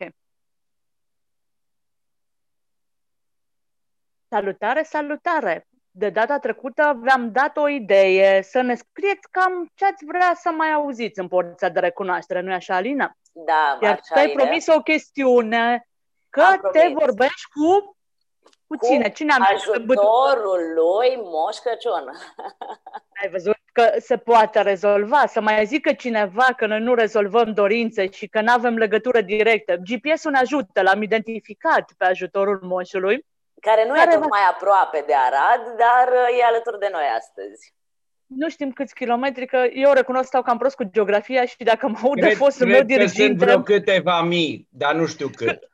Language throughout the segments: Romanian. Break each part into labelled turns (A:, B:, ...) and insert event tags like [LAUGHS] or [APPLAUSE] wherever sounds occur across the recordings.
A: Ok. Salutare, salutare! De data trecută v-am dat o idee să ne scrieți cam ce ați vrea să mai auziți în porția de recunoaștere, nu-i așa, Alina?
B: Da,
A: Iar
B: așa
A: tu ai
B: e.
A: promis o chestiune, că
B: Am
A: te
B: promis.
A: vorbești cu... Cu cine? Cine am
B: ajutorul lui Moș Crăciun. [LAUGHS]
A: Ai văzut că se poate rezolva, să mai zică cineva că noi nu rezolvăm dorințe și că nu avem legătură directă. GPS-ul ne ajută, l-am identificat pe ajutorul moșului.
B: Care nu
A: Care
B: e
A: va-
B: tocmai aproape de Arad, dar uh, e alături de noi astăzi.
A: Nu știm câți kilometri, că eu recunosc stau cam prost cu geografia și dacă mă aud de
C: Cred,
A: fostul
C: cred
A: meu
C: că sunt
A: diriginte,
C: vreo câteva mii, dar nu știu cât.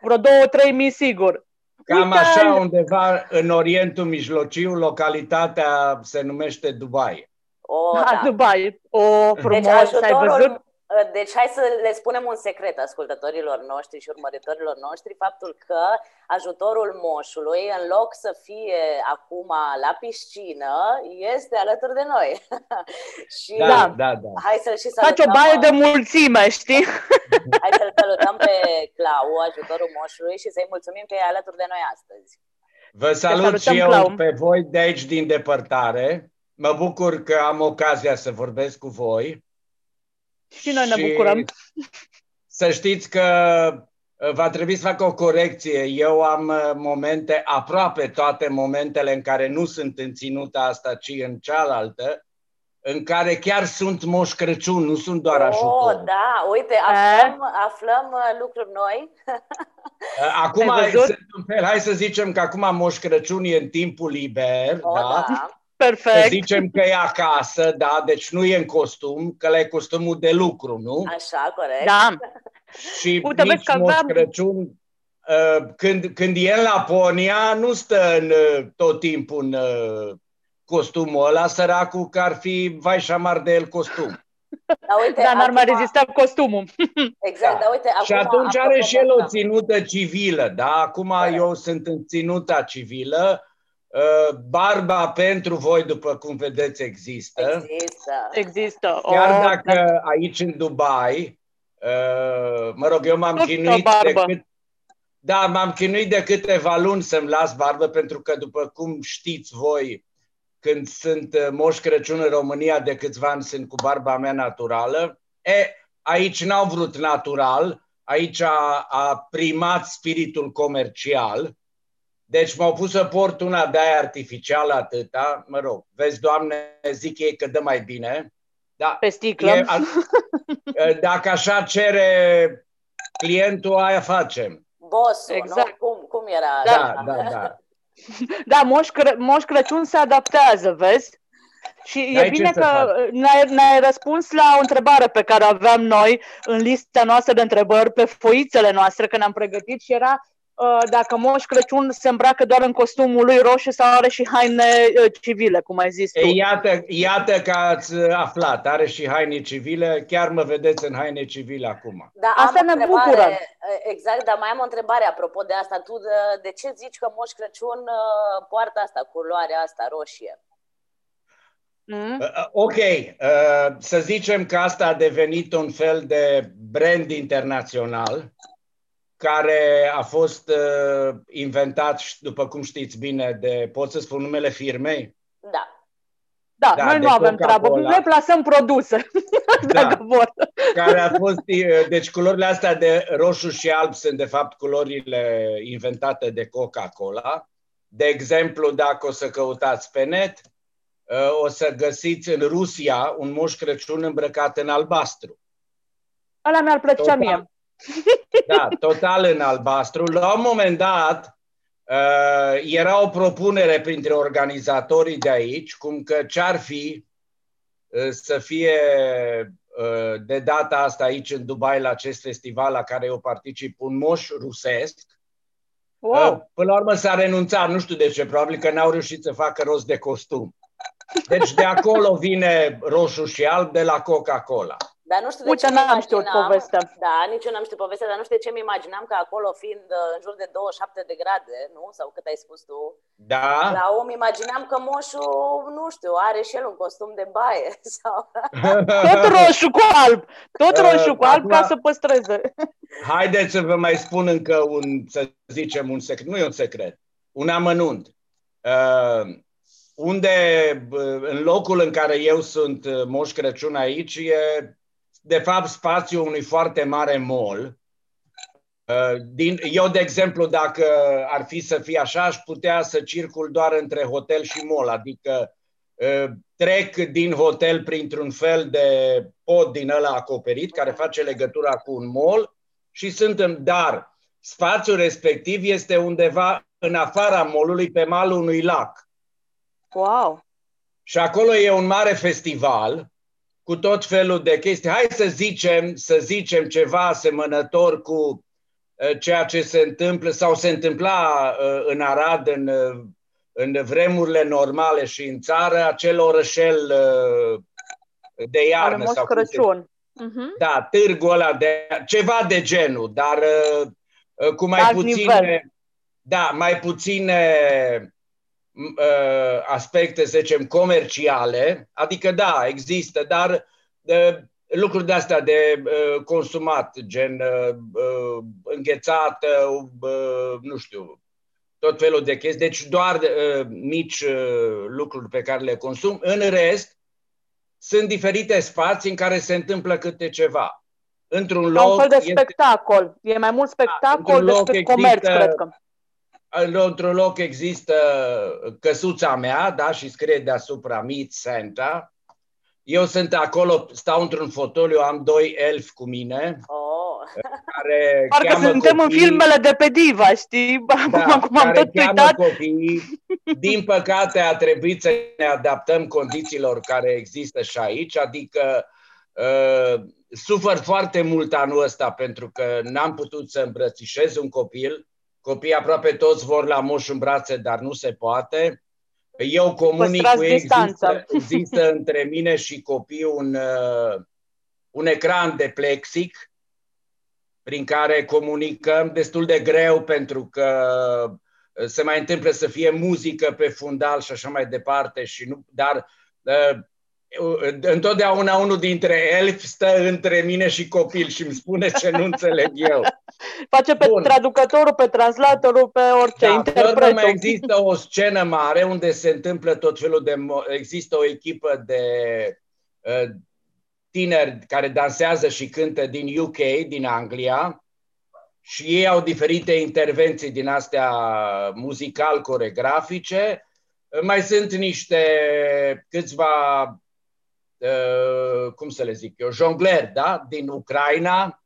A: vreo două, trei mii sigur.
C: Cam
A: Uite,
C: așa undeva în Orientul Mijlociu, localitatea se numește Dubai.
B: O,
A: Ha,
B: da.
A: Dubai. O, frumos,
B: Deci
A: ai
B: ajutorul,
A: văzut?
B: Uh, deci hai să le spunem un secret ascultătorilor noștri și urmăritorilor noștri, faptul că ajutorul moșului, în loc să fie acum la piscină, este alături de noi. [LAUGHS] și
C: Da,
A: Da.
C: da, da.
B: hai să-l și
A: Faci
B: salutăm,
A: o baie de mulțime, știi? [LAUGHS]
B: hai să-l salutăm pe Clau, ajutorul moșului și să-i mulțumim că e alături de noi astăzi.
C: Vă salut
A: salutăm,
C: și eu
A: Clau.
C: pe voi de aici din depărtare. Mă bucur că am ocazia să vorbesc cu voi.
A: Și noi ne bucurăm. [LAUGHS]
C: Să știți că uh, va trebui să fac o corecție. Eu am uh, momente, aproape toate momentele în care nu sunt în ținuta asta, ci în cealaltă, în care chiar sunt Moș Crăciun, nu sunt doar ajutor.
B: Oh, da, uite, aflăm, aflăm uh, lucruri noi. [LAUGHS]
C: Uh, Acum,
A: Ai văzut?
C: sunt un fel, hai să zicem că acum Moș Crăciun e în timpul liber,
B: Oh,
C: da?
B: da.
C: Să
A: Perfect.
C: zicem că e acasă, da, deci nu e în costum, că la e costumul de lucru, nu?
B: Așa, corect.
A: Da.
C: Și
A: Uite, vezi
C: nici
A: că
C: Moș
A: aveam-
C: Crăciun, uh, când, când e în Laponia, nu stă în, uh, tot timpul în uh, costumul ăla, săracul că ar fi vai șamar de el costum.
B: Dar uite,
A: Dar n-ar mai
B: acum-
A: rezista costumul. [LAUGHS]
B: Exact,
C: Da.
B: dar uite,
C: și
B: acum,
C: atunci
B: apropo
C: are și
B: de
C: el o
B: asta,
C: ținută civilă, da? Acum
B: Corect.
C: eu sunt în ținuta civilă, uh, barba pentru voi, după cum vedeți, există.
B: Există.
A: Există.
C: Chiar
A: Oh,
C: dacă aici în Dubai, uh, mă rog, eu m-am
A: Tot o
C: chinuit de
A: barbă.
C: cât, da, m-am chinuit de câteva luni să-mi las barbă, pentru că, după cum știți voi, când sunt uh, Moș Crăciun în România de câțiva ani, sunt cu barba mea naturală. E, aici n-au vrut natural, aici a, a primat spiritul comercial, deci m-au pus să port una de aia artificială atâta, mă rog, vezi, Doamne, zic ei că dă mai bine, da,
A: Pe sticlă.
C: E, a, [LAUGHS] dacă așa cere clientul, aia facem.
B: Bossul,
A: Exact.
B: nu? Cum, cum era?
C: Da, da, da. [LAUGHS]
A: Da, Moș, Cră- Moș Crăciun se adaptează, vezi? Și
C: N-ai
A: e
C: ce
A: bine
C: să
A: că
C: faci.
A: ne-ai, ne-ai răspuns la o întrebare pe care o aveam noi în lista noastră de întrebări pe foițele noastre, că ne-am pregătit și era uh, dacă Moș Crăciun se îmbracă doar în costumul lui roșu sau are și haine uh, civile, cum ai zis tu.
C: E, iată, iată că ați aflat, are și haine civile, chiar mă vedeți în haine civile acum.
B: Da,
A: Asta
B: am o
A: ne
B: întrebare,
A: bucură.
B: Exact, dar mai am o întrebare apropo de asta. Tu de, de ce zici că Moș Crăciun uh, poartă asta, culoarea asta roșie?
A: Mm?
C: Uh, uh, Ok, uh, să zicem că asta a devenit un fel de brand internațional care a fost uh, inventat, și, după cum știți bine, de, pot să spun numele firmei?
B: Da.
A: Da,
C: Da,
A: noi
C: de
A: nu avem treabă,
C: Coca-Cola.
A: noi plasăm produse, [LAUGHS]
C: Da.
A: dacă vor.
C: care a fost, uh, deci culorile astea de roșu și alb sunt de fapt culorile inventate de Coca-Cola. De exemplu, dacă o să căutați pe net, uh, o să găsiți în Rusia un moș Crăciun îmbrăcat în albastru.
A: Ăla mi-ar plăcea
C: Total.
A: mie.
C: Da, total în albastru. La un moment dat, uh, era o propunere printre organizatorii de aici, cum că ce-ar fi uh, să fie uh, de data asta aici în Dubai la acest festival la care eu particip un moș rusesc. Uh,
A: Wow.
C: Până la urmă s-a renunțat, nu știu de ce, probabil că n-au reușit să facă rost de costum. Deci de acolo vine roșu și alb de la Coca-Cola.
B: Dar nu știu de
A: Uite,
B: ce
A: n-am știut povestea.
B: Da, nici eu n-am știut povestea, dar nu știu de ce mi imaginam că acolo fiind uh, în jur de 27 de grade, nu? Sau cât ai spus tu?
C: Da.
B: La om imaginam că moșul, nu știu, are și el un costum de baie. [LAUGHS] Sau...
A: Tot roșu cu alb. Tot
C: Uh,
A: roșu cu alb ca
C: acum-
A: să păstreze.
C: Haideți să vă mai spun încă un, să zicem, un secret. Nu e un secret, un amănunt. Uh, unde, uh, în locul în care eu sunt uh, Moș Crăciun aici, e de fapt spațiul unui foarte mare mall. Uh, Din, eu, de exemplu, dacă ar fi să fie așa, aș putea să circul doar între hotel și mall, adică uh, trec din hotel printr-un fel de pod din ăla acoperit, care face legătura cu un mall și sunt în, dar spațiul respectiv este undeva în afara mallului, pe malul unui lac.
A: Wow!
C: Și acolo e un mare festival cu tot felul de chestii. Hai să zicem, să zicem ceva asemănător cu uh, ceea ce se întâmplă sau se întâmpla uh, în Arad în, uh, în vremurile normale și în țară, acel orășel uh, de
A: Are
C: iarnă.
A: Moș
C: sau cum se
A: Crăciun. Mhm.
C: da, târgul ăla de ceva de genul, dar uh, uh, cu mai
A: Alt
C: puține,
A: nivel.
C: da, mai puține m- uh, aspecte, să zicem, comerciale, adică da, există, dar uh, lucruri de astea de uh, consumat, gen uh, uh, înghețată, uh, nu știu, tot felul de chestii, deci doar uh, mici uh, lucruri pe care le consum. În rest, sunt diferite spații în care se întâmplă câte ceva. Într-un
A: Ca un
C: loc,
A: fel de
C: este,
A: spectacol. E mai mult spectacol
C: într-un loc
A: decât comerț,
C: există-
A: cred că.
C: Într-un loc există căsuța mea, da, și scrie deasupra Meet Santa. Eu sunt acolo, stau într-un fotoliu, am doi elfi cu mine,
B: Oh.
C: care [LAUGHS]
A: Parcă
C: cheamă
A: suntem în
C: copiii-
A: filmele de pe Diva, știi? [LAUGHS]
C: da,
A: Acum am
C: care
A: tot
C: cheamă
A: uitat.
C: copiii. Din păcate a trebuit să ne adaptăm condițiilor care există și aici, adică uh, sufăr foarte mult anul ăsta pentru că n-am putut să îmbrățișez un copil. Copiii aproape toți vor la moș în brațe, dar nu se poate. Eu comunic
A: Păstrați
C: cu ei,
A: distanța.
C: există, există între mine și copii un, uh, un ecran de plexic prin care comunicăm destul de greu pentru că uh, se mai întâmplă să fie muzică pe fundal și așa mai departe, și nu, dar uh, întotdeauna unul dintre elfi stă între mine și copil și îmi spune ce nu înțeleg eu. [LAUGHS]
A: Face pe
C: Bun.
A: traducătorul, pe translatorul, pe orice,
C: Da,
A: interpretul.
C: pe urmă mai există o scenă mare unde se întâmplă tot felul de... mo- Există o echipă de uh, tineri care dansează și cântă din UK, din Anglia, și ei au diferite intervenții din astea muzical-coregrafice. Mai sunt niște câțiva, uh, cum să le zic eu, jongleri, da? Din Ucraina,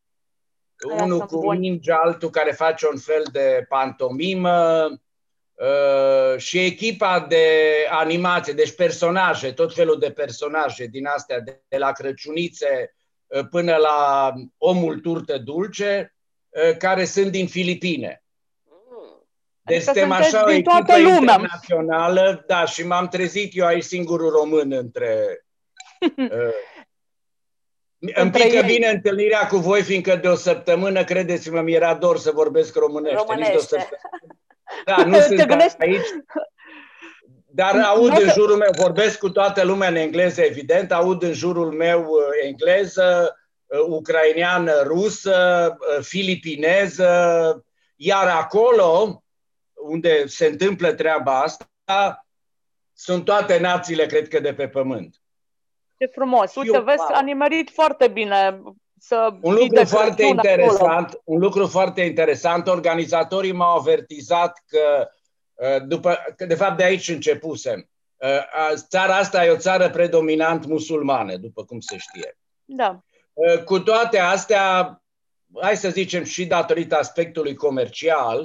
A: Aia
C: unul
A: sunt
C: cu
A: buni.
C: ninja, altul care face un fel de pantomimă uh, și echipa de animație, deci personaje, tot felul de personaje din astea, de, de la Crăciunițe uh, până la Omul Turtă Dulce, uh, care sunt din Filipine.
B: Mm.
C: Deci
A: Adică
C: suntem
A: sunteți
C: așa o
A: din
C: echipă
A: toată lumea.
C: internațională, da, și m-am trezit eu aici singurul român între... [LAUGHS] Uh, îmi
A: Între
C: pică
A: ei.
C: bine întâlnirea cu voi, fiindcă de o săptămână, credeți-mă, mi-era dor să vorbesc românește. Nici de o
B: Românește.
C: săptămână. Da, nu
A: Te
C: sunt
A: gândești-
C: aici. Dar aud
A: Nu
C: în
A: te-
C: jurul meu, vorbesc cu toată lumea în engleză, evident, aud în jurul meu uh, engleză, uh, ucraineană, rusă, uh, filipineză, iar acolo, unde se întâmplă treaba asta, sunt toate națiile, cred că, de pe pământ.
A: Ce frumos. Uite,
C: Eu-
A: vezi,
B: wow.
A: a nimerit foarte bine să
C: Un
A: fii
C: lucru
A: de
C: foarte
A: Crăciun acolo.
C: interesant, un lucru foarte interesant, organizatorii m-au avertizat că uh, după, că de fapt de aici începusem. Uh, a- Țara asta e o țară predominant musulmană, după cum se știe.
A: Da.
C: Uh, Cu toate astea, hai să zicem și datorită aspectului comercial,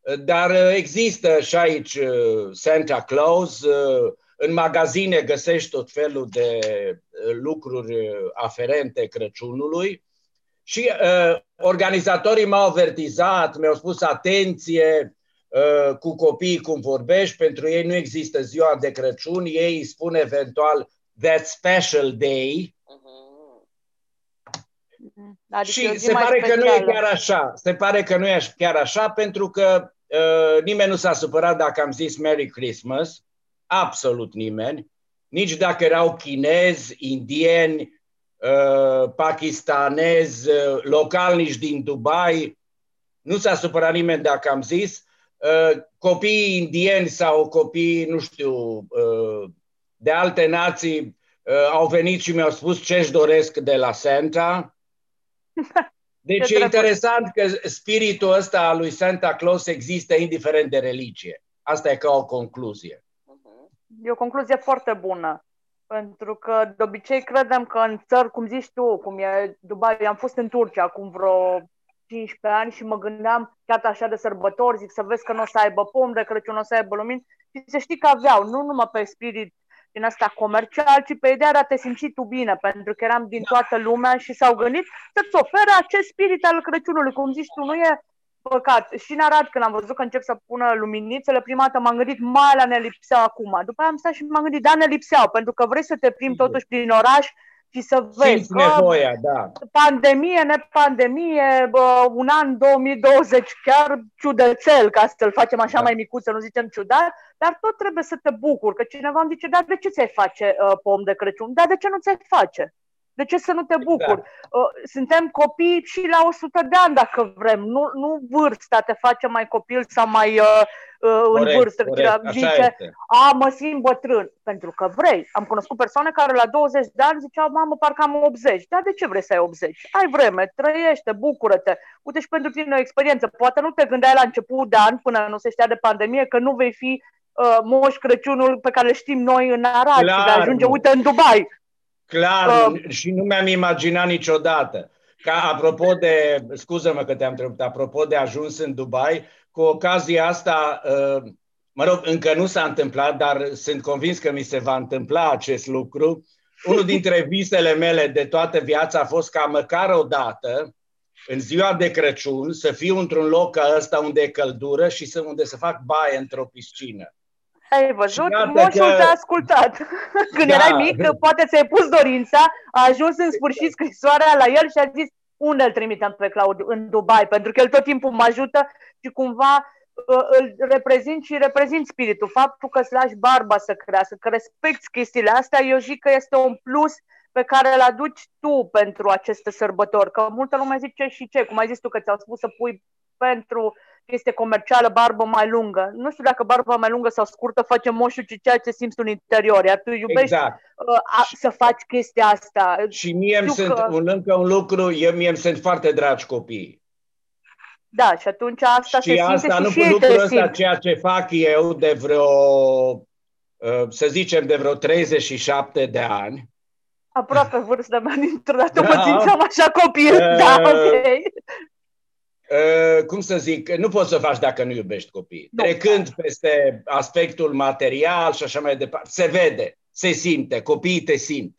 C: uh, dar uh, există și aici uh, Santa Claus, uh, în magazine găsești tot felul de uh, lucruri uh, aferente Crăciunului și uh, organizatorii m-au avertizat, mi-au spus atenție uh, cu copiii cum vorbești, pentru ei nu există ziua de Crăciun, ei îi spun eventual that special day,
B: Mhm.
C: Adică și se pare specială. că nu e chiar așa. Se pare că nu e chiar așa pentru că uh, nimeni nu s-a supărat dacă am zis Merry Christmas. Absolut nimeni. Nici dacă erau chinezi, indieni, uh, pakistanezi, uh, localnici din Dubai. Nu s-a supărat nimeni dacă am zis. Uh, copiii indieni sau copiii, nu știu, uh, de alte nații uh, au venit și mi-au spus ce își doresc de la Santa. [LAUGHS] Deci e interesant că spiritul ăsta al lui Santa Claus există indiferent de religie. Asta e ca o concluzie.
A: E o concluzie foarte bună. Pentru că de obicei credem că în țări, cum zici tu, cum e Dubai, am fost în Turcia acum vreo 15 ani și mă gândeam chiar așa de sărbători, zic să vezi că nu o să aibă pom de Crăciun, nu o să aibă lumini și să știi că aveau, nu numai pe spirit din asta comercial, ci pe ideea de a te simți tu bine, pentru că eram din toată lumea și s-au gândit să-ți ofere acest spirit al Crăciunului. Cum zici tu, nu e păcat. Și în Arad, când am văzut că încep să pună luminițele, prima dată m-am gândit, mai la ne lipseau acum. După aia am stat și m-am gândit, da, ne lipseau, pentru că vrei să te plimbi totuși prin oraș și să vezi
C: că nevoia, da.
A: pandemie, nepandemie, bă, un an 2020 chiar ciudățel, ca să-l facem așa da. mai micuț, să nu zicem ciudat, dar tot trebuie să te bucuri, că cineva îmi zice, da, de ce ți-ai face uh, pom de Crăciun? Da, de ce nu ți-ai face? De ce să nu te bucuri? Exact. Uh, suntem copii și la 100 de ani, dacă vrem. Nu, nu vârsta te face mai copil sau mai uh, uh, corect, în vârstă.
C: Corect,
A: zice, a, mă simt bătrân. Pentru că vrei. Am cunoscut persoane care la 20 de ani ziceau, mamă, parcă am 80. Dar de ce vrei să ai 80? Ai vreme, trăiește, bucură-te. Uite și pentru tine o experiență. Poate nu te gândeai la început de an, până nu se știa de pandemie, că nu vei fi uh, moș Crăciunul pe care le știm noi în Arad Clar, și vei ajunge, uite, în Dubai.
C: Clar, uh, și nu mi-am imaginat niciodată. Ca apropo de, scuză-mă că te-am întrebat, apropo de ajuns în Dubai, cu ocazia asta, uh, mă rog, încă nu s-a întâmplat, dar sunt convins că mi se va întâmpla acest lucru. Unul dintre [LAUGHS] visele mele de toată viața a fost ca măcar o dată, în ziua de Crăciun, să fiu într-un loc ca ăsta unde e căldură și să, unde să fac baie într-o piscină.
A: Ai văzut? Moșul că... te-a ascultat. [LAUGHS] Când da. erai mic, poate ți-ai pus dorința, a ajuns în sfârșit scrisoarea la el și a zis unde îl trimitem pe Claudiu? În Dubai, pentru că el tot timpul mă ajută și cumva uh, îl reprezint și reprezint spiritul. Faptul că îți lași barba să crească, că respecti chestiile astea, eu zic că este un plus pe care îl aduci tu pentru aceste sărbători. Că multă lume zice și ce, cum ai zis tu că ți-au spus să pui pentru chestie comercială, barbă mai lungă. Nu știu dacă barba mai lungă sau scurtă face moșul, ci ceea ce simți în interior. Iar tu iubești exact. uh, a, să faci chestia asta.
C: Și mie îmi sunt că... un, încă un lucru, eu mie îmi sunt foarte dragi copii.
A: Da, și atunci asta și se
C: asta,
A: simte
C: nu,
A: și, și
C: lucrul ăsta, simt. ceea ce fac eu de vreo, uh, să zicem, de vreo 37 de ani,
A: aproape vârsta mea, dintr-o dată da. mă simțeam așa copil, uh, da, ok.
C: Uh, cum să zic, nu poți să faci dacă nu iubești copiii. Nu. Trecând peste aspectul material și așa mai departe, se vede, se simte, copiii te simt.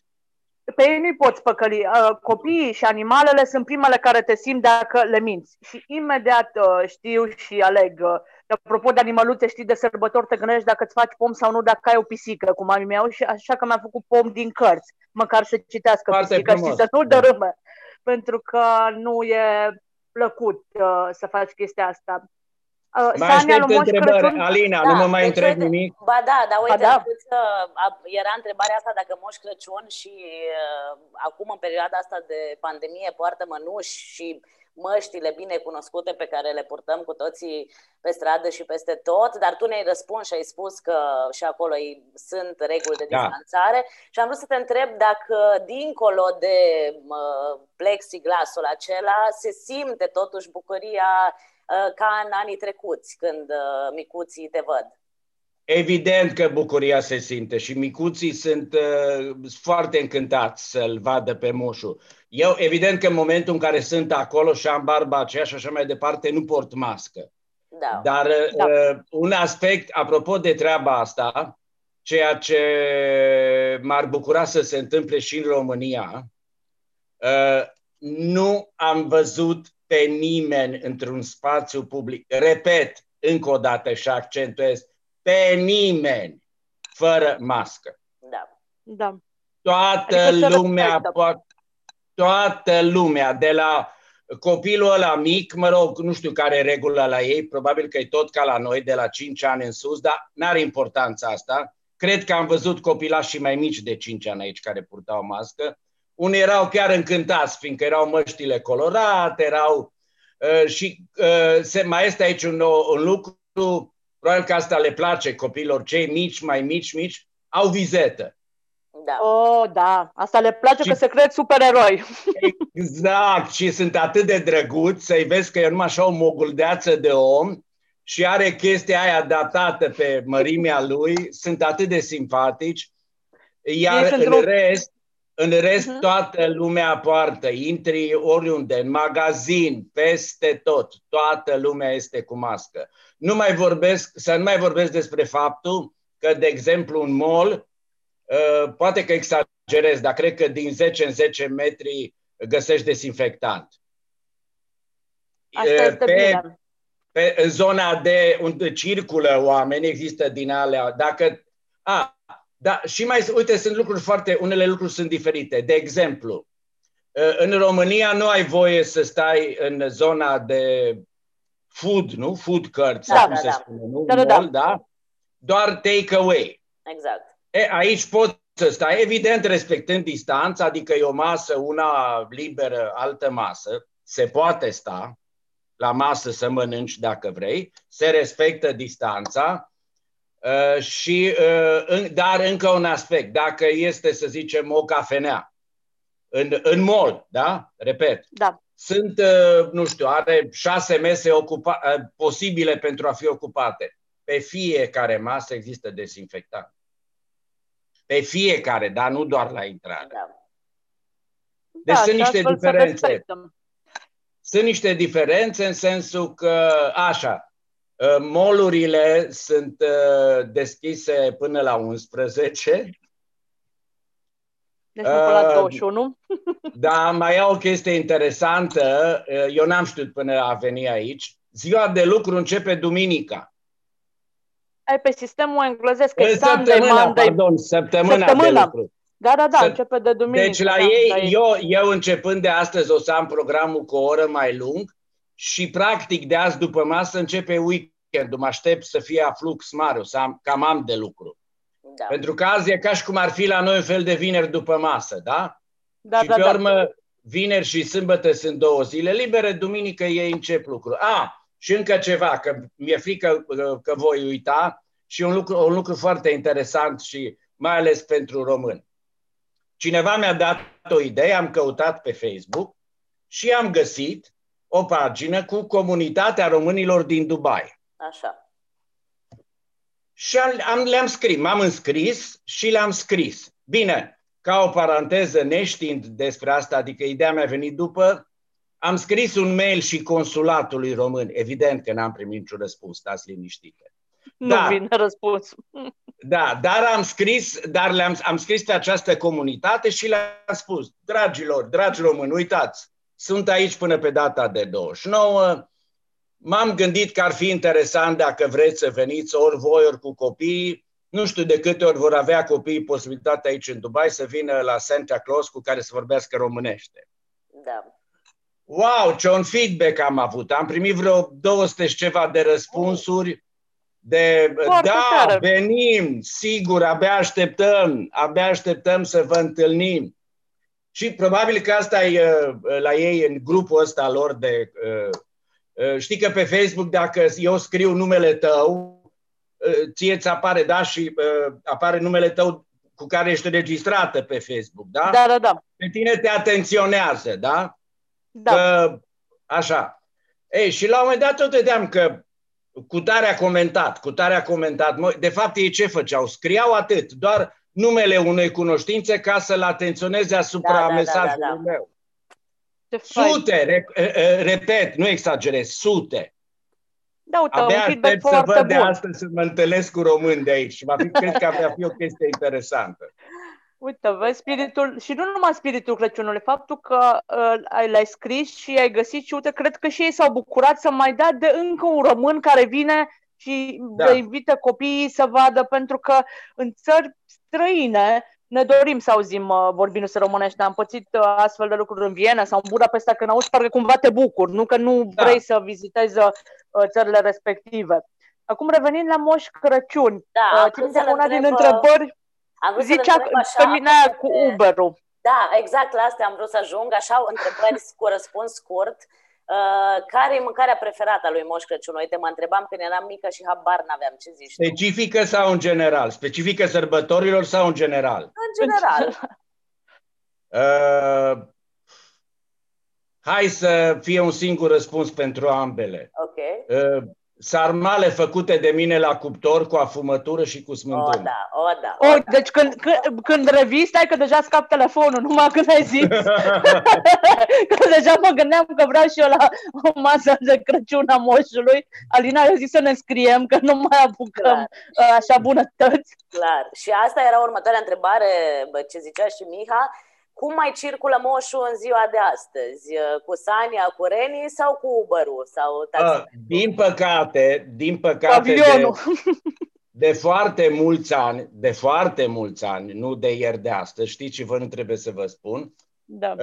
A: Pe ei nu-i poți păcăli. Uh, copiii și animalele sunt primele care te simt dacă le minți. Și imediat uh, știu și aleg. Uh, apropo de animăluțe, știi, de sărbători te gândești dacă îți faci pom sau nu, dacă ai o pisică, cum am meu, și așa că mi-am făcut pom din cărți, măcar să citească Foarte pisica, frumos. știi, să nu dărâme. Pentru că nu e plăcut uh, să faci chestia asta.
C: Uh, mai aștept întrebări. Crăciun... Alina, da, nu mă mai deci, întreb uite, nimic?
B: Ba da, dar uite, ba da. Uh, era întrebarea asta dacă Moș Crăciun și uh, acum în perioada asta de pandemie poartă mănuși și măștile bine cunoscute pe care le purtăm cu toții pe stradă și peste tot, dar tu ne-ai răspuns și ai spus că și acolo sunt reguli de da. distanțare da. și am vrut să te întreb dacă dincolo de plexiglasul acela se simte totuși bucuria ă, ca în anii trecuți, când ă, micuții te văd.
C: Evident că bucuria se simte și micuții sunt uh, foarte încântați să-l vadă pe moșul. Eu, evident că în momentul în care sunt acolo și am barba aceea și așa mai departe, nu port mască.
B: Da.
C: Dar da. Uh, un aspect, apropo de treaba asta, ceea ce m-ar bucura să se întâmple și în România, uh, nu am văzut pe nimeni într-un spațiu public, repet încă o dată și accentuez, pe nimeni fără mască.
B: Da.
A: Da.
C: Toată adică lumea poate toată lumea, de la copilul ăla mic, mă rog, nu știu care e regula la ei, probabil că e tot ca la noi, de la 5 ani în sus, dar n-are importanța asta. Cred că am văzut copilași mai mici de 5 ani aici care purtau mască. Unii erau chiar încântați, fiindcă erau măștile colorate, erau... Uh, și uh, se, mai este aici un, un lucru, probabil că asta le place copilor, cei mici, mai mici, mici, au vizetă.
A: Da. Oh, da. Asta le place și... că se cred supereroi.
C: Exact. Și sunt atât de drăguți să-i vezi că e numai așa o moguldeață de om și are chestia aia datată pe mărimea lui. Sunt atât de simpatici. Iar în rup. rest, în rest, uh-huh. toată lumea poartă. Intri oriunde, în magazin, peste tot. Toată lumea este cu mască. Nu mai vorbesc, să nu mai vorbesc despre faptul că, de exemplu, un mall Uh, poate că exagerez, dar cred că din 10 în 10 metri găsești desinfectant.
A: Asta uh, este pe, bine.
C: Pe, în zona de unde circulă oameni, există din alea. Dacă, a, da, și mai, uite, sunt lucruri foarte, unele lucruri sunt diferite. De exemplu, uh, în România nu ai voie să stai în zona de food, nu? Food cards, da, cum da, se da. spune, nu? Da, da, da. da? Doar take away.
B: Exact.
C: E, aici poți să stai, evident respectând distanța, adică e o masă, una liberă, altă masă, se poate sta la masă să mănânci dacă vrei, se respectă distanța, Uh, și, uh, dar încă un aspect, dacă este, să zicem, o cafenea în, în mall, da? Repet.
A: Da.
C: Sunt, uh, nu știu, are șase mese ocupa- uh, posibile pentru a fi ocupate. Pe fiecare masă există desinfectant. Pe fiecare, dar nu doar la intrare. Da. Deci da, sunt niște diferențe. Sunt niște diferențe în sensul că, așa, ă, molurile sunt ă, deschise până la 11.
A: Deci nu până la 21. [LAUGHS]
C: Da, mai e o chestie interesantă. Eu n-am știut până a veni aici. Ziua de lucru începe duminica.
A: Ai pe sistemul englezesc, e
C: Sunday, Monday. Pardon, săptămâna, săptămâna. de lucru.
A: Da, da, da, Să... începe de duminică.
C: Deci la da, ei, la eu, eu începând de astăzi o să am programul cu o oră mai lung și practic de azi după masă începe weekendul. Mă aștept să fie aflux mare, o să am, cam am de lucru. Da. Pentru că azi e ca și cum ar fi la noi un fel de vineri după masă, da?
A: Da,
C: și
A: da,
C: pe
A: da.
C: urmă, vineri și sâmbătă sunt două zile libere, duminică ei încep lucru. A, și încă ceva, că mi-e frică că voi uita, și un lucru, un lucru foarte interesant și mai ales pentru români. Cineva mi-a dat o idee, am căutat pe Facebook și am găsit o pagină cu comunitatea românilor din Dubai.
B: Așa.
C: Și am, am, le-am scris, m-am înscris și le-am scris. Bine, ca o paranteză, neștiind despre asta, adică ideea mi-a venit după, am scris un mail și consulatului român. Evident că n-am primit niciun răspuns, stați liniștite.
A: Nu da. vine răspuns.
C: Da, dar am scris, dar le-am am scris pe această comunitate și le-am spus, dragilor, dragi români, uitați, sunt aici până pe data de 29, m-am gândit că ar fi interesant dacă vreți să veniți ori voi, ori cu copiii, nu știu de câte ori vor avea copiii posibilitatea aici în Dubai să vină la Santa Claus cu care să vorbească românește.
B: Da.
C: Wow, ce un feedback am avut. Am primit vreo 200 și ceva de răspunsuri de Foarte da, tare. venim, sigur, abia așteptăm, abia așteptăm să vă întâlnim. Și probabil că asta e uh, la ei în grupul ăsta lor de... Uh, uh, știi că pe Facebook dacă eu scriu numele tău, ție ți apare, da, și apare numele tău cu care ești registrată pe Facebook, da?
A: Da, da, da.
C: Pe tine te atenționează, da?
A: Da.
C: Că, așa. Ei, și la un moment dat tot vedeam că cu tare a comentat, cu tare a comentat. De fapt, ei ce făceau? Scriau atât, doar numele unei cunoștințe ca să-l atenționeze asupra da, da, mesajului da, da, da. meu. Sute, re, repet, nu exagerez, sute.
A: Da, uite,
C: Abia aștept să văd bun. de astăzi să mă întâlnesc cu români de aici și va fi, cred că va fi o chestie interesantă.
A: Uite, vezi, spiritul, și nu numai spiritul Crăciunului, faptul că uh, l-ai scris și ai găsit și uite, cred că și ei s-au bucurat să mai dea de încă un român care vine și da. invită copiii să vadă, pentru că în țări străine ne dorim să auzim uh, vorbindu-se românește. Am pățit uh, astfel de lucruri în Viena sau în Budapesta, când auzi, parcă cumva te bucur, nu că nu da. vrei să vizitezi uh, țările respective. Acum revenind la Moș Crăciun,
B: da,
A: uh, una din întrebări zicea pe mine cu Uber-ul.
B: Da, exact la asta am vrut să ajung, așa întrebări [LAUGHS] cu răspuns scurt. Uh, care e mâncarea preferată a lui Moș Crăciun? Uite, mă întrebam când eram mică și habar n-aveam ce zici
C: Specifică tu. sau în general? Specifică sărbătorilor sau în general?
B: În general. [LAUGHS]
C: uh, hai să fie un singur răspuns pentru ambele.
B: Ok.
C: Uh, sarmale făcute de mine la cuptor cu afumătură și cu smântână.
B: O, da, o, da.
A: O, o da. Deci când, când, când revii, stai că deja scap telefonul, numai când ai zis. [LAUGHS] că deja mă gândeam că vreau și eu la o masă de Crăciun a moșului. Alina a zis să ne scriem, că nu mai apucăm Clar. așa bunătăți.
B: Clar. Și asta era următoarea întrebare, ce zicea și Miha cum mai circulă moșul în ziua de astăzi? Cu Sania, cu Reni sau cu Uber-ul? Sau
C: A, din păcate, din păcate de, [LAUGHS] de foarte mulți ani, de foarte mulți ani, nu de ieri de astăzi, știți ce vă nu trebuie să vă spun?
A: Da.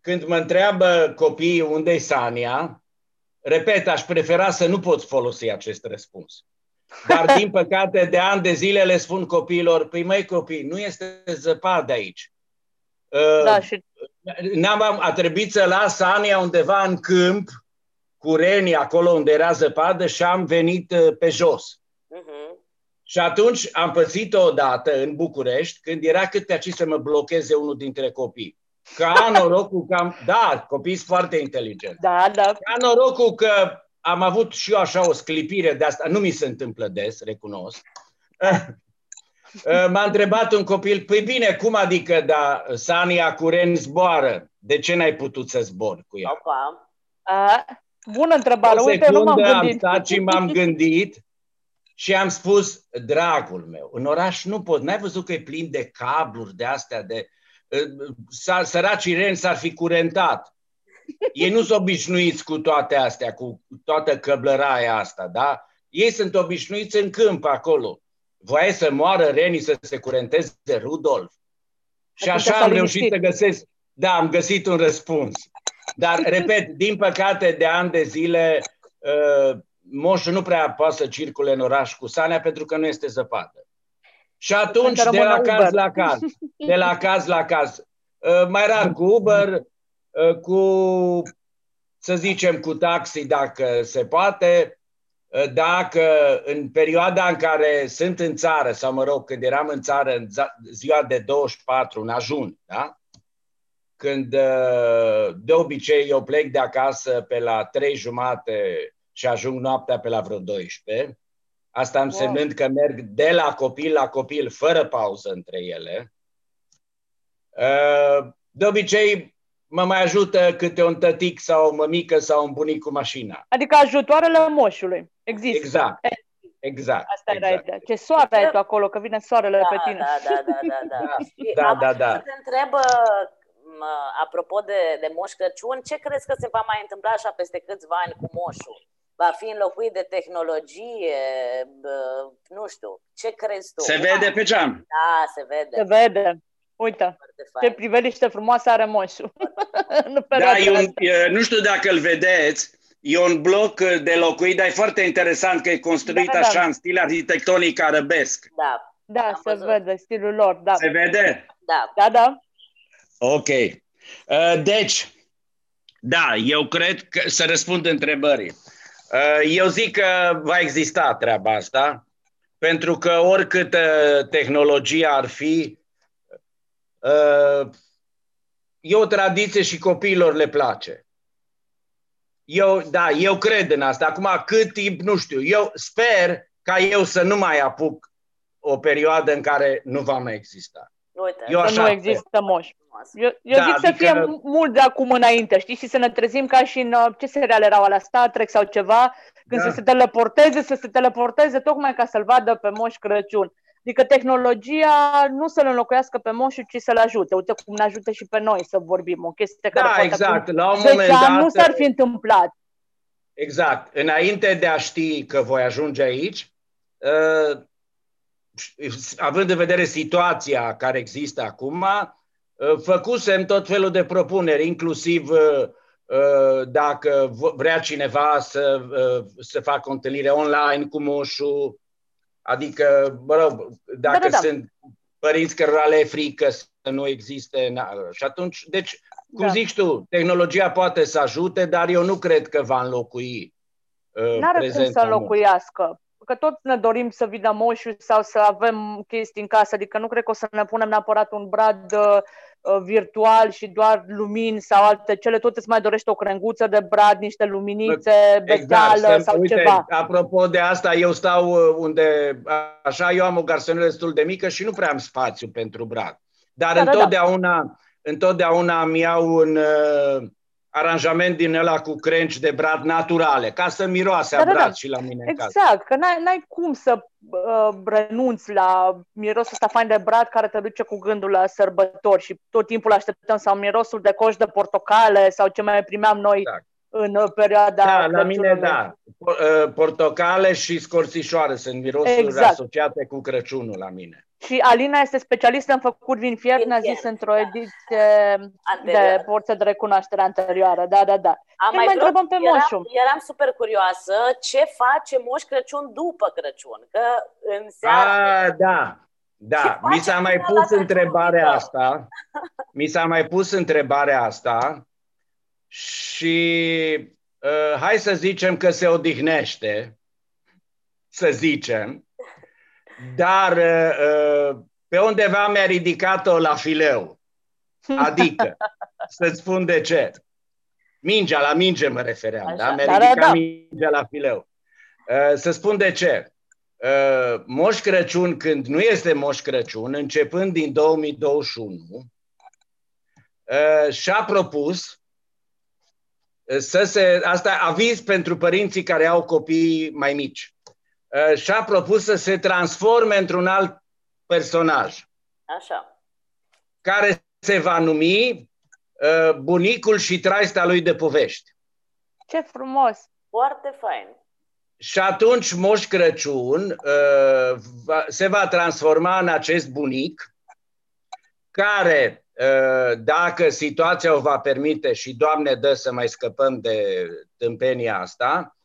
C: Când mă întreabă copiii unde e Sania, repet, aș prefera să nu pot folosi acest răspuns. Dar, [LAUGHS] din păcate, de ani de zile le spun copiilor, păi măi copii, nu este zăpadă aici.
A: Da, uh, și...
C: N-am, a trebuit să las Ania undeva în câmp, cu renii acolo unde era zăpadă și am venit uh, pe jos. Uh-huh. Și atunci am pățit o dată în București, când era cât pe aici să mă blocheze unul dintre copii. Ca [LAUGHS] norocul că am... Da, copiii sunt foarte inteligenți.
A: Da, da.
C: Ca norocul că am avut și eu așa o sclipire de asta. Nu mi se întâmplă des, recunosc. [LAUGHS] Uh, m-a întrebat un copil, păi bine, cum adică, da, Sania Curen zboară, de ce n-ai putut să zbor cu ea?
B: Opa.
A: A, bună întrebare, uite, nu m-am gândit.
C: am stat și m-am gândit și am spus, dragul meu, în oraș nu pot, n-ai văzut că e plin de cabluri de astea, de uh, săracii reni s-ar fi curentat. Ei nu sunt obișnuiți cu toate astea, cu toată căblăraia asta, da? Ei sunt obișnuiți în câmp acolo voia să moară Reni să se curenteze Rudolf. Și așa am reușit să găsesc, da, am găsit un răspuns. Dar, [LAUGHS] repet, din păcate, de ani de zile, uh, moșul nu prea poate să circule în oraș cu Sanea pentru că nu este zăpadă. Și atunci, de la caz la caz, de la caz la caz, uh, mai rar cu Uber, uh, cu, să zicem, cu taxi dacă se poate, dacă în perioada în care sunt în țară, sau mă rog, când eram în țară în ziua de 24, în ajun, da? când uh, de obicei eu plec de acasă pe la 3 jumate și ajung noaptea pe la vreo 12, asta însemnând că merg de la copil la copil, fără pauză între ele, uh, de obicei mă mai ajută câte un tătic sau o mămică sau un bunic cu mașina.
A: Adică ajutoarele moșului. Există.
C: Exact. Exact.
A: Asta
C: exact.
A: era ideea. Ce soare ai tu acolo, că vine soarele
B: da,
A: pe tine.
B: Da, da, da, da. da.
C: da, da, da.
B: Te întreb, apropo de, de Moș Crăciun, ce crezi că se va mai întâmpla așa peste câțiva ani cu moșul? Va fi înlocuit de tehnologie? Nu știu. Ce crezi tu?
C: Se vede pe geam.
B: Da, se vede.
A: Se vede. Uite, ce priveliște frumoasă are moșul. [LAUGHS]
C: da, eu, nu știu dacă îl vedeți, E un bloc de locuit, dar e foarte interesant că e construit da, da. așa în stil arhitectonic arabesc.
B: Da.
A: Da, Am se văzut. vede stilul lor, da.
C: Se vede?
B: Da.
A: Da, da.
C: Ok. Uh, deci, da, eu cred că, să răspund întrebării. Uh, eu zic că va exista treaba asta, pentru că oricât tehnologia ar fi, uh, e o tradiție și copiilor le place. Eu, da, eu cred în asta. Acum, cât timp, nu știu. Eu sper ca eu să nu mai apuc o perioadă în care nu va mai exista.
B: Uite,
A: eu așa nu există moș. Eu, eu da, zic să adică... fie mult de acum înainte, știi, și să ne trezim ca și în, uh, ce seriale erau la Star Trek sau ceva, când da. să se teleporteze, să se teleporteze tocmai ca să-l vadă pe Moș Crăciun. Adică tehnologia nu să-l înlocuiască pe moșul, ci să-l ajute. Uite cum ne ajută și pe noi să vorbim. O chestie
C: da,
A: care
C: exact. La un moment dat,
A: nu s-ar fi întâmplat.
C: Exact. Înainte de a ști că voi ajunge aici, uh, având în vedere situația care există acum, făcusem tot felul de propuneri, inclusiv dacă vrea cineva să, să facă o întâlnire online cu moșul, adică, mă rog, dacă da, da, da. sunt părinți cărora le e frică să nu existe. Și atunci, deci, cum da. zici tu, tehnologia poate să ajute, dar eu nu cred că va înlocui uh,
A: N-are cum să înlocuiască. Că tot ne dorim să vină moșul sau să avem chestii în casă, adică nu cred că o să ne punem neapărat un brad uh, uh virtual și doar lumini sau alte cele, tot îți mai dorește o crenguță de brad, niște luminițe, exact, beteală sau uite, ceva.
C: Apropo de asta, eu stau uh, unde, așa, eu am o garsonieră destul de mică și nu prea am spațiu pentru brad. Dar da, întotdeauna, da, da. întotdeauna îmi iau un uh, aranjament din ăla cu crenci de brad naturale, ca să miroase da, a brad da, da. și la mine
A: Exact, în casă. că n-ai, n-ai cum să uh, renunți la mirosul ăsta fain de brad care te duce cu gândul la sărbători și tot timpul așteptăm sau mirosul de coș de portocale sau ce mai primeam noi exact. în uh, perioada
C: Da, la mine da. Uh, portocale și scorțișoare sunt mirosuri exact. asociate cu Crăciunul la mine.
A: Și Alina este specialistă în făcut vin fiert, ne-a zis într-o ediție de porță de recunoaștere anterioară. Da, da, da.
B: Am mai, mai întrebăm pe eram, Moșu. Eram super curioasă ce face Moș Crăciun după Crăciun. Că în seara...
C: A, da, da. Mi s-a mai pus întrebarea după? asta. Mi s-a mai pus întrebarea asta și uh, hai să zicem că se odihnește, să zicem, dar uh, pe undeva mi-a ridicat-o la fileu. Adică, [LAUGHS] să-ți spun de ce. Mingea, la minge mă refeream, Așa, da? Mi-a da, ridicat da, da. mingea la fileu. Uh, să spun de ce. Uh, Moș Crăciun, când nu este Moș Crăciun, începând din 2021, și-a propus să se... Asta aviz pentru părinții care au copii mai mici. Uh, și-a propus să se transforme într-un alt personaj.
B: Așa.
C: Care se va numi uh, bunicul și traista lui de povești.
A: Ce frumos!
B: Foarte fain.
C: Și atunci Moș Crăciun uh, va, se va transforma în acest bunic care, uh, dacă situația o va permite și Doamne dă să mai scăpăm de tâmpenia asta,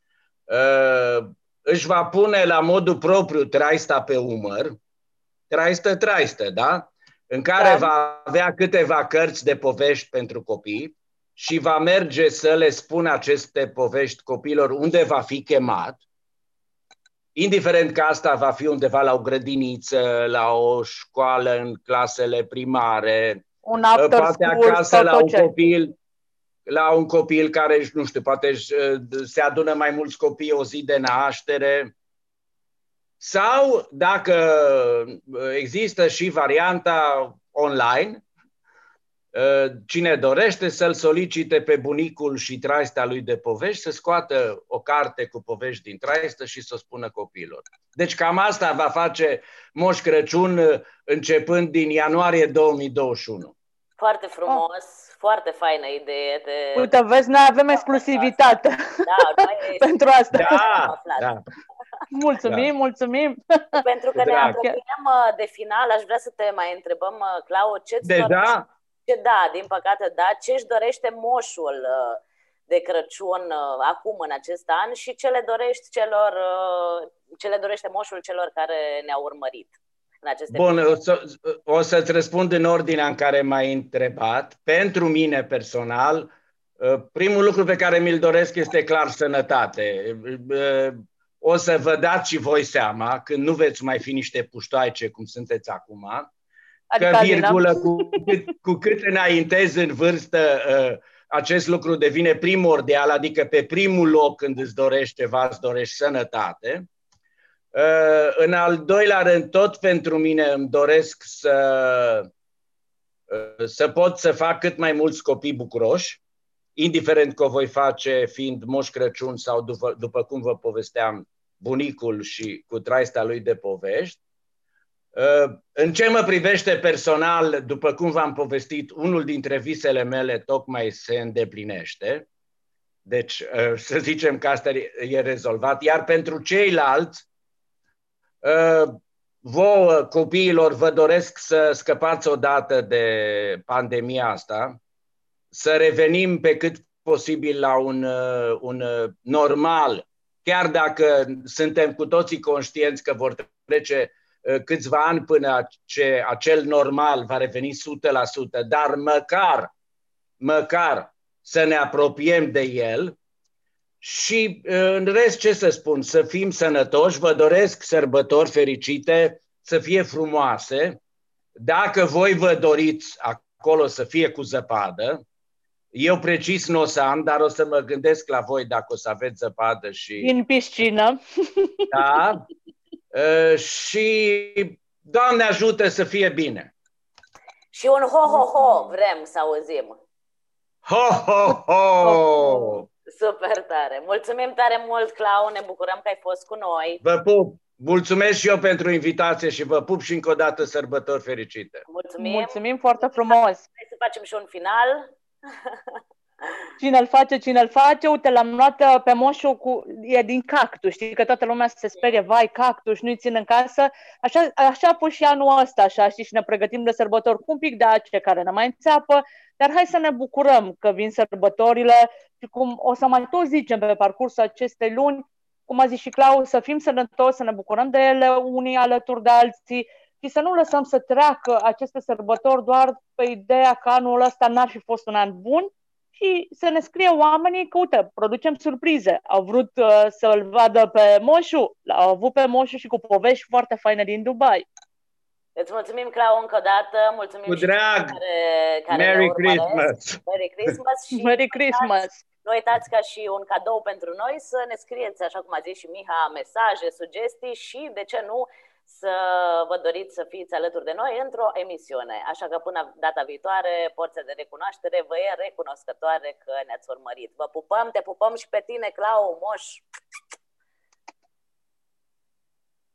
C: uh, își va pune la modul propriu traista pe umăr, traistă, traistă, da? În care da. va avea câteva cărți de povești pentru copii și va merge să le spună aceste povești copiilor unde va fi chemat, indiferent că asta va fi undeva la o grădiniță, la o școală în clasele primare,
A: un after
C: poate acasă la un copil la un copil care, nu știu, poate uh, se adună mai mulți copii o zi de naștere, sau dacă uh, există și varianta online, uh, cine dorește să-l solicite pe bunicul și traista lui de povești, să scoată o carte cu povești din traistă și să o spună copiilor. Deci cam asta va face Moș Crăciun începând din ianuarie 2021.
B: Foarte frumos. Oh foarte faină idee. De...
A: Uite, vezi, noi avem exclusivitate da, [LAUGHS] noi pentru asta.
C: Da, da.
A: Mulțumim, da. mulțumim.
B: Pentru că ne apropiem uh, de final, aș vrea să te mai întrebăm, uh, Clau, ce-ți
C: Deja? Dorește?
B: Ce, da, din păcate, da. Ce își dorește moșul uh, de Crăciun acum, în acest an, și ce le dorești celor, ce le dorește moșul celor care ne-au urmărit? În aceste
C: Bun, o, să, o să-ți răspund în ordinea în care m-ai întrebat. Pentru mine personal, uh, primul lucru pe care mi-l doresc este clar sănătate. Uh, o să vă dați și voi seama, când nu veți mai fi niște puștoaice cum sunteți acum, adică că virgulă, cu, cu cât înaintezi în vârstă, uh, acest lucru devine primordial, adică pe primul loc când îți dorești ceva, îți dorești sănătate. Uh, în al doilea rând, tot pentru mine îmi doresc să, uh, să pot să fac cât mai mulți copii bucuroși, indiferent că o voi face fiind Moș Crăciun sau după, după cum vă povesteam, bunicul și cu traista lui de povești. Uh, în ce mă privește personal, după cum v-am povestit, unul dintre visele mele tocmai se îndeplinește. Deci, să zicem că asta e rezolvat. Iar pentru ceilalți, Uh, vouă, copiilor, vă doresc să scăpați odată de pandemia asta, să revenim pe cât posibil la un, uh, un uh, normal, chiar dacă suntem cu toții conștienți că vor trece uh, câțiva ani până ce acel normal va reveni 100%, dar măcar, măcar să ne apropiem de el și în rest ce să spun, să fim sănătoși, vă doresc sărbători fericite, să fie frumoase, dacă voi vă doriți acolo să fie cu zăpadă, eu precis nu o să am, dar o să mă gândesc la voi dacă o să aveți zăpadă și...
A: În piscină. [LAUGHS]
C: Da. Uh, și Doamne ajută să fie bine.
B: Și un ho-ho-ho vrem să auzim.
C: Ho-ho-ho!
B: Super tare! Mulțumim tare mult, Clau, ne bucurăm că ai fost cu noi.
C: Vă pup! Mulțumesc și eu pentru invitație și vă pup și încă o dată sărbători fericite.
B: Mulțumim!
A: Mulțumim foarte frumos!
B: Hai să facem și un final. [LAUGHS]
A: Cine îl face, cine îl face, uite, l-am luat uh, pe moșul cu, e din cactus, știi că toată lumea se sperie, vai, cactus, nu-i țin în casă, așa, așa a fost și anul ăsta, așa, știi, și ne pregătim de sărbători cu un pic de ace care ne mai înțeapă, dar hai să ne bucurăm că vin sărbătorile și cum o să mai tot zicem pe parcursul acestei luni, cum a zis și Clau, să fim sănătoși, să ne bucurăm de ele unii alături de alții, și să nu lăsăm să treacă aceste sărbători doar pe ideea că anul ăsta n-ar fi fost un an bun și să ne scrie oamenii că, uite, producem surprize. Au vrut uh, să-l vadă pe Moșu, l-au avut pe Moșu și cu povești foarte faine din Dubai.
B: Îți mulțumim, Clau, încă o dată. Mulțumim
C: cu drag!
B: Care, care
C: Merry Christmas!
B: Merry Christmas!
A: Și Merry Christmas!
B: Nu uitați ca și un cadou pentru noi să ne scrieți, așa cum a zis și Miha, mesaje, sugestii și, de ce nu, să vă doriți să fiți alături de noi într-o emisiune. Așa că până data viitoare, porțe de recunoaștere, vă e recunoscătoare că ne-ați urmărit. Vă pupăm, te pupăm și pe tine, Clau, moș!